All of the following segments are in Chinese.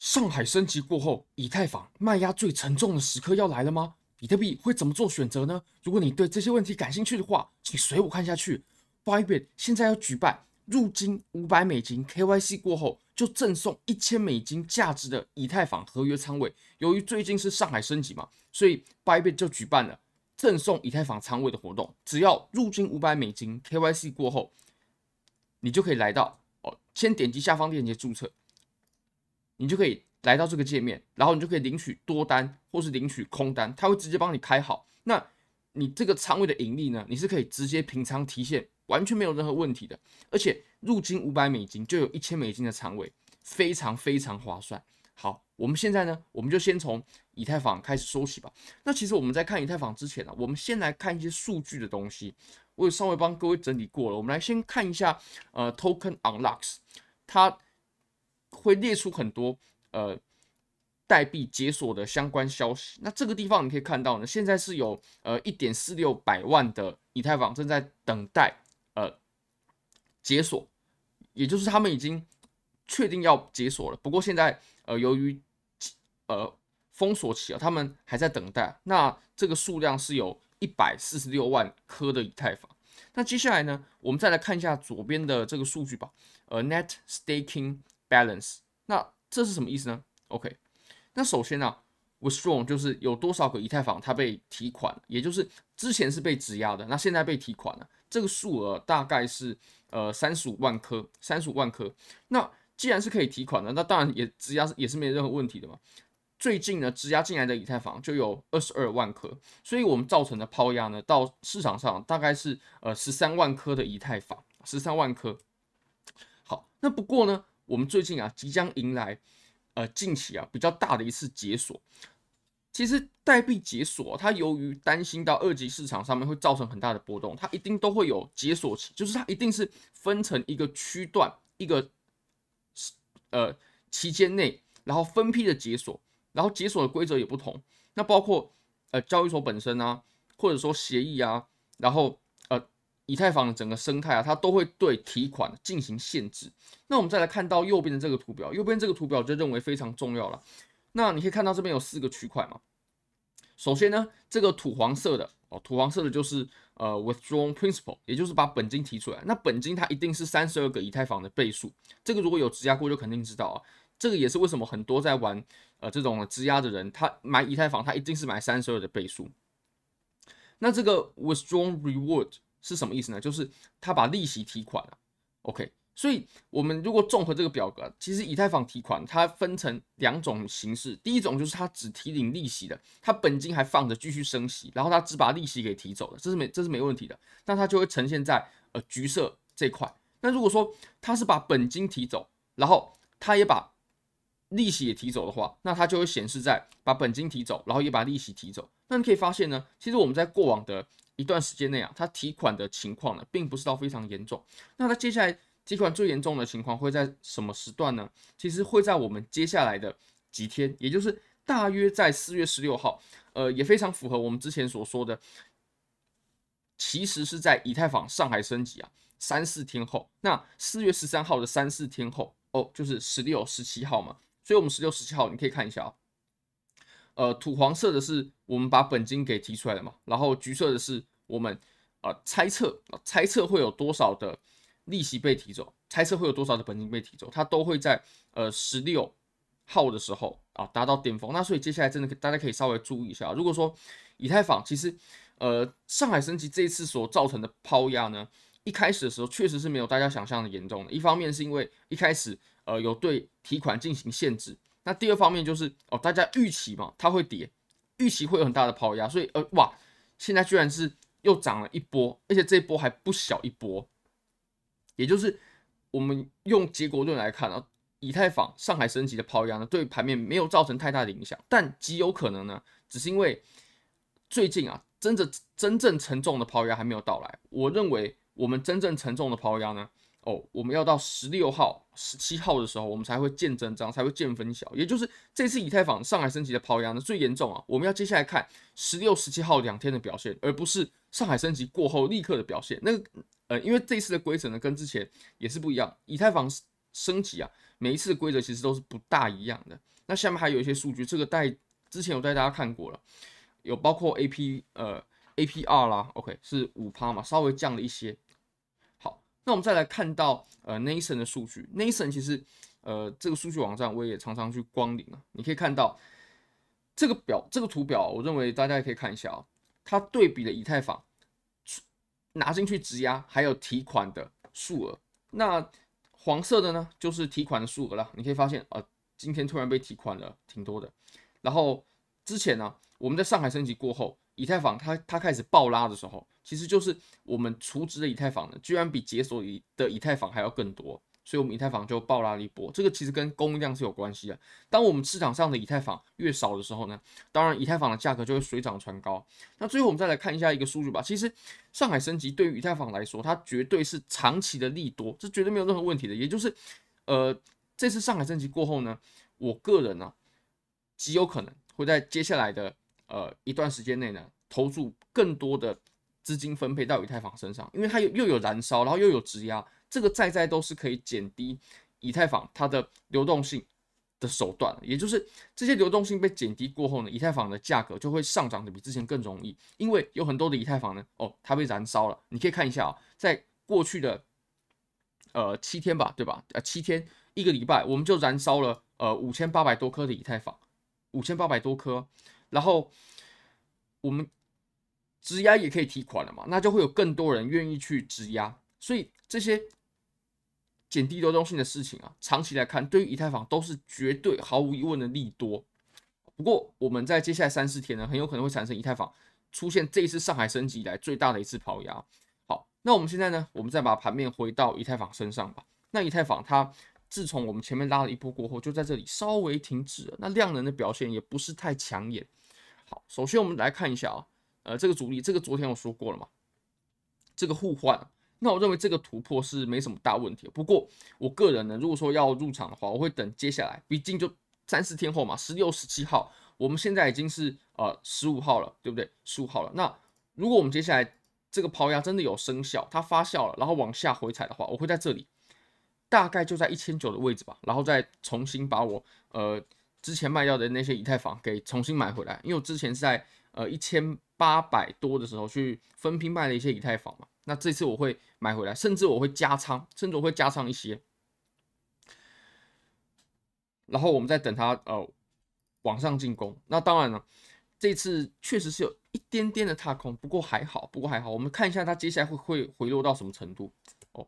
上海升级过后，以太坊卖压最沉重的时刻要来了吗？比特币会怎么做选择呢？如果你对这些问题感兴趣的话，请随我看下去。Bybit 现在要举办入金五百美金 KYC 过后就赠送一千美金价值的以太坊合约仓位。由于最近是上海升级嘛，所以 Bybit 就举办了赠送以太坊仓位的活动。只要入金五百美金 KYC 过后，你就可以来到哦，先点击下方链接注册。你就可以来到这个界面，然后你就可以领取多单或是领取空单，它会直接帮你开好。那你这个仓位的盈利呢，你是可以直接平仓提现，完全没有任何问题的。而且入金五百美金就有一千美金的仓位，非常非常划算。好，我们现在呢，我们就先从以太坊开始说起吧。那其实我们在看以太坊之前呢，我们先来看一些数据的东西。我有稍微帮各位整理过了，我们来先看一下呃，Token Unlocks，它。会列出很多呃代币解锁的相关消息。那这个地方你可以看到呢，现在是有呃一点四六百万的以太坊正在等待呃解锁，也就是他们已经确定要解锁了。不过现在呃由于呃封锁期啊，他们还在等待。那这个数量是有一百四十六万颗的以太坊。那接下来呢，我们再来看一下左边的这个数据吧。呃，Net Staking。Balance，那这是什么意思呢？OK，那首先呢、，Withdrawn 就是有多少个以太坊它被提款，也就是之前是被质押的，那现在被提款了，这个数额大概是呃三十五万颗，三十五万颗。那既然是可以提款的，那当然也质押也是没有任何问题的嘛。最近呢，质押进来的以太坊就有二十二万颗，所以我们造成的抛压呢，到市场上大概是呃十三万颗的以太坊，十三万颗。好，那不过呢。我们最近啊，即将迎来，呃，近期啊比较大的一次解锁。其实代币解锁，它由于担心到二级市场上面会造成很大的波动，它一定都会有解锁期，就是它一定是分成一个区段，一个呃期间内，然后分批的解锁，然后解锁的规则也不同。那包括呃交易所本身啊，或者说协议啊，然后。以太坊的整个生态啊，它都会对提款进行限制。那我们再来看到右边的这个图表，右边这个图表就认为非常重要了。那你可以看到这边有四个区块嘛。首先呢，这个土黄色的哦，土黄色的就是呃 withdrawn principal，也就是把本金提出来。那本金它一定是三十二个以太坊的倍数。这个如果有质押过就肯定知道啊。这个也是为什么很多在玩呃这种质押的人，他买以太坊他一定是买三十二的倍数。那这个 withdrawn reward。是什么意思呢？就是他把利息提款了，OK。所以，我们如果综合这个表格，其实以太坊提款它分成两种形式。第一种就是它只提领利息的，它本金还放着继续升息，然后它只把利息给提走了，这是没这是没问题的。那它就会呈现在呃橘色这块。那如果说它是把本金提走，然后它也把利息也提走的话，那它就会显示在把本金提走，然后也把利息提走。那你可以发现呢，其实我们在过往的一段时间内啊，它提款的情况呢，并不是到非常严重。那它接下来提款最严重的情况会在什么时段呢？其实会在我们接下来的几天，也就是大约在四月十六号，呃，也非常符合我们之前所说的，其实是在以太坊上海升级啊，三四天后，那四月十三号的三四天后，哦，就是十六、十七号嘛。所以，我们十六、十七号你可以看一下啊。呃，土黄色的是我们把本金给提出来了嘛，然后橘色的是我们呃猜测，猜测会有多少的利息被提走，猜测会有多少的本金被提走，它都会在呃十六号的时候啊达到巅峰。那所以接下来真的大家可以稍微注意一下，如果说以太坊其实呃上海升级这一次所造成的抛压呢，一开始的时候确实是没有大家想象的严重的，一方面是因为一开始呃有对提款进行限制。那第二方面就是哦，大家预期嘛，它会跌，预期会有很大的抛压，所以呃哇，现在居然是又涨了一波，而且这一波还不小一波，也就是我们用结果论来看啊，以太坊上海升级的抛压呢，对盘面没有造成太大的影响，但极有可能呢，只是因为最近啊，真的真正沉重的抛压还没有到来，我认为我们真正沉重的抛压呢。哦，我们要到十六号、十七号的时候，我们才会见真章，才会见分晓。也就是这次以太坊上海升级的抛压呢，最严重啊！我们要接下来看十六、十七号两天的表现，而不是上海升级过后立刻的表现。那个呃，因为这次的规则呢，跟之前也是不一样。以太坊升级啊，每一次的规则其实都是不大一样的。那下面还有一些数据，这个带之前有带大家看过了，有包括 AP 呃 APR 啦，OK 是五趴嘛，稍微降了一些。那我们再来看到呃 Nathan 的数据，Nathan 其实呃这个数据网站我也常常去光临啊，你可以看到这个表这个图表，我认为大家也可以看一下啊、哦，它对比了以太坊拿进去质押还有提款的数额，那黄色的呢就是提款的数额了，你可以发现啊。呃今天突然被提款了，挺多的。然后之前呢，我们在上海升级过后，以太坊它它开始爆拉的时候，其实就是我们储值的以太坊呢，居然比解锁的以太坊还要更多，所以我们以太坊就爆拉了一波。这个其实跟供应量是有关系的。当我们市场上的以太坊越少的时候呢，当然以太坊的价格就会水涨船高。那最后我们再来看一下一个数据吧。其实上海升级对于以太坊来说，它绝对是长期的利多，这绝对没有任何问题的。也就是呃。这次上海升级过后呢，我个人呢、啊，极有可能会在接下来的呃一段时间内呢，投入更多的资金分配到以太坊身上，因为它又又有燃烧，然后又有质押，这个在在都是可以减低以太坊它的流动性的手段。也就是这些流动性被减低过后呢，以太坊的价格就会上涨的比之前更容易，因为有很多的以太坊呢，哦，它被燃烧了。你可以看一下啊，在过去的呃七天吧，对吧？呃，七天。一个礼拜我们就燃烧了呃五千八百多颗的以太坊，五千八百多颗，然后我们质押也可以提款了嘛，那就会有更多人愿意去质押，所以这些减低流动性的事情啊，长期来看对于以太坊都是绝对毫无疑问的利多。不过我们在接下来三四天呢，很有可能会产生以太坊出现这一次上海升级以来最大的一次抛压。好，那我们现在呢，我们再把盘面回到以太坊身上吧。那以太坊它。自从我们前面拉了一波过后，就在这里稍微停止了。那量能的表现也不是太抢眼。好，首先我们来看一下啊，呃，这个阻力，这个昨天我说过了嘛，这个互换，那我认为这个突破是没什么大问题。不过我个人呢，如果说要入场的话，我会等接下来，毕竟就三四天后嘛，十六、十七号，我们现在已经是呃十五号了，对不对？十五号了。那如果我们接下来这个抛压真的有生效，它发酵了，然后往下回踩的话，我会在这里。大概就在一千九的位置吧，然后再重新把我呃之前卖掉的那些以太坊给重新买回来，因为我之前是在呃一千八百多的时候去分批卖了一些以太坊嘛，那这次我会买回来，甚至我会加仓，甚至我会加上一些，然后我们再等它呃往上进攻。那当然了，这次确实是有一点点的踏空，不过还好，不过还好，我们看一下它接下来会会回落到什么程度哦。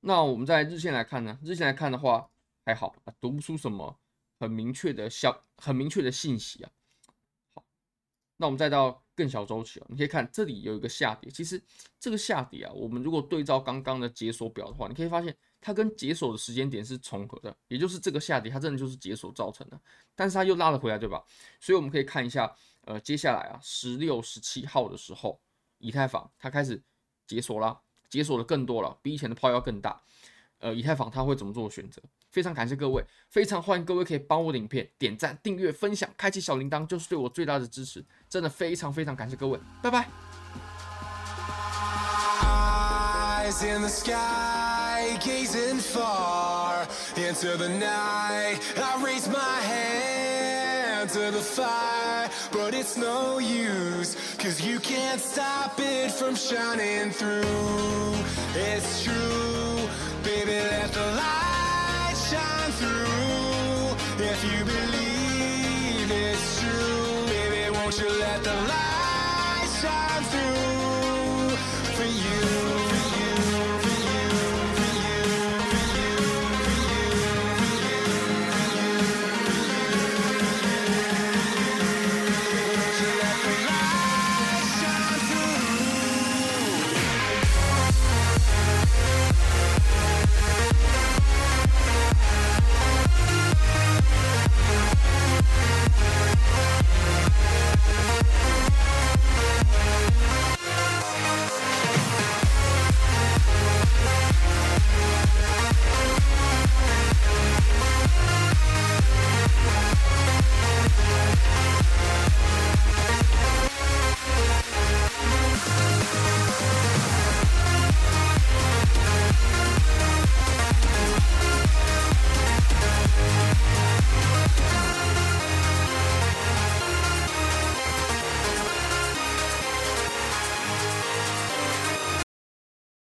那我们在日线来看呢？日线来看的话还好，读不出什么很明确的消、很明确的信息啊。那我们再到更小周期啊，你可以看这里有一个下跌。其实这个下跌啊，我们如果对照刚刚的解锁表的话，你可以发现它跟解锁的时间点是重合的，也就是这个下跌它真的就是解锁造成的。但是它又拉了回来，对吧？所以我们可以看一下，呃，接下来啊，十六、十七号的时候，以太坊它开始解锁了。解锁的更多了，比以前的抛要更大。呃，以太坊它会怎么做选择？非常感谢各位非常欢迎各位可以帮我的影片点赞订阅分享开启小铃铛就是对我最大的支持真的非常非常感谢各位拜拜 eyes in the sky gazing far into the night i raise my hand to the fire but it's no use cause you can't stop it from shining through it's true